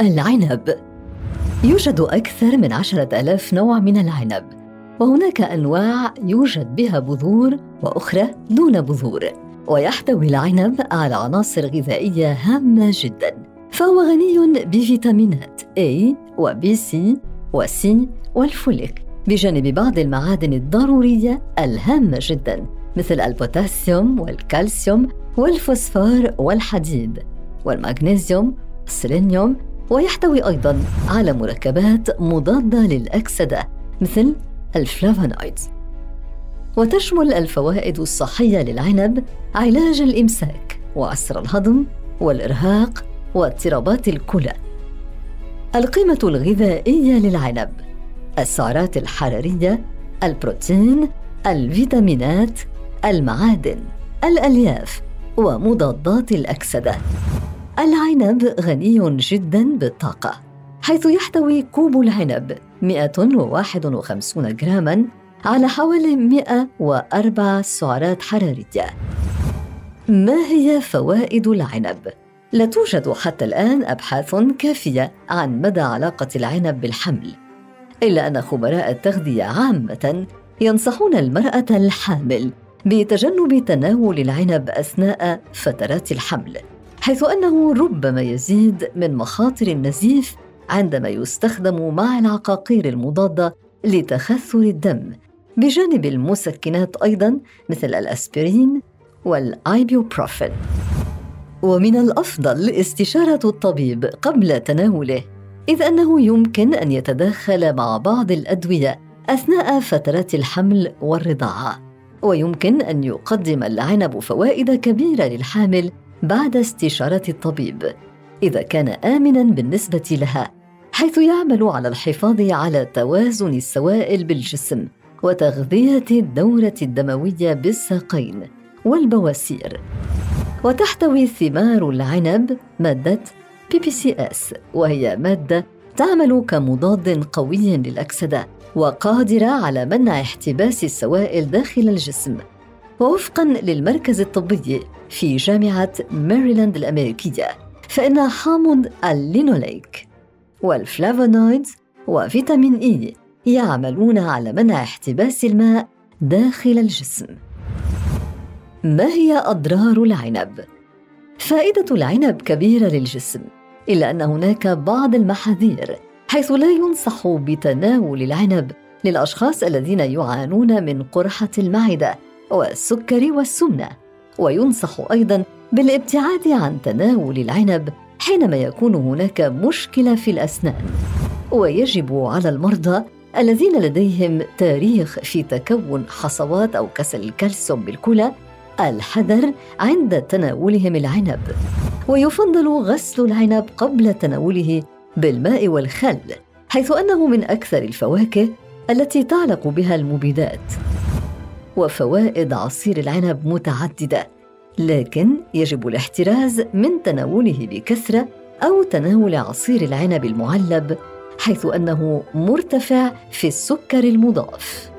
العنب. يوجد أكثر من عشرة ألاف نوع من العنب وهناك أنواع يوجد بها بذور وأخرى دون بذور ويحتوي العنب على عناصر غذائية هامة جدا فهو غني بفيتامينات A و B C و C والفوليك بجانب بعض المعادن الضرورية الهامة جدا مثل البوتاسيوم والكالسيوم والفوسفور والحديد والمغنيسيوم والسيلينيوم ويحتوي أيضا على مركبات مضادة للأكسدة مثل الفلافونويدز وتشمل الفوائد الصحية للعنب علاج الإمساك وعسر الهضم والإرهاق واضطرابات الكلى. القيمة الغذائية للعنب السعرات الحرارية البروتين الفيتامينات المعادن الألياف ومضادات الأكسدة. العنب غني جدا بالطاقة حيث يحتوي كوب العنب 151 جراما على حوالي 104 سعرات حرارية ما هي فوائد العنب؟ لا توجد حتى الآن أبحاث كافية عن مدى علاقة العنب بالحمل إلا أن خبراء التغذية عامة ينصحون المرأة الحامل بتجنب تناول العنب أثناء فترات الحمل حيث أنه ربما يزيد من مخاطر النزيف عندما يستخدم مع العقاقير المضادة لتخثر الدم. بجانب المسكنات أيضا مثل الأسبرين والآيبيوبروفين ومن الأفضل استشارة الطبيب قبل تناوله إذ أنه يمكن أن يتداخل مع بعض الأدوية أثناء فترات الحمل والرضاعة. ويمكن أن يقدم العنب فوائد كبيرة للحامل بعد استشارة الطبيب إذا كان آمنا بالنسبة لها حيث يعمل على الحفاظ على توازن السوائل بالجسم وتغذية الدورة الدموية بالساقين والبواسير. وتحتوي ثمار العنب مادة PPCS وهي مادة تعمل كمضاد قوي للأكسدة وقادرة على منع احتباس السوائل داخل الجسم. ووفقا للمركز الطبي في جامعة ماريلاند الأمريكية فإن حامض اللينوليك و flavonoids وفيتامين إي يعملون على منع احتباس الماء داخل الجسم ما هي أضرار العنب؟ فائدة العنب كبيرة للجسم إلا أن هناك بعض المحاذير حيث لا ينصح بتناول العنب للأشخاص الذين يعانون من قرحة المعدة والسكر والسمنة. وينصح أيضا بالابتعاد عن تناول العنب حينما يكون هناك مشكلة في الأسنان. ويجب على المرضى الذين لديهم تاريخ في تكون حصوات أو كسل الكالسيوم بالكلى الحذر عند تناولهم العنب. ويفضل غسل العنب قبل تناوله بالماء والخل حيث أنه من أكثر الفواكه التي تعلق بها المبيدات. وفوائد عصير العنب متعددة لكن يجب الاحتراز من تناوله بكثره أو تناول عصير العنب المعلب حيث أنه مرتفع في السكر المضاف.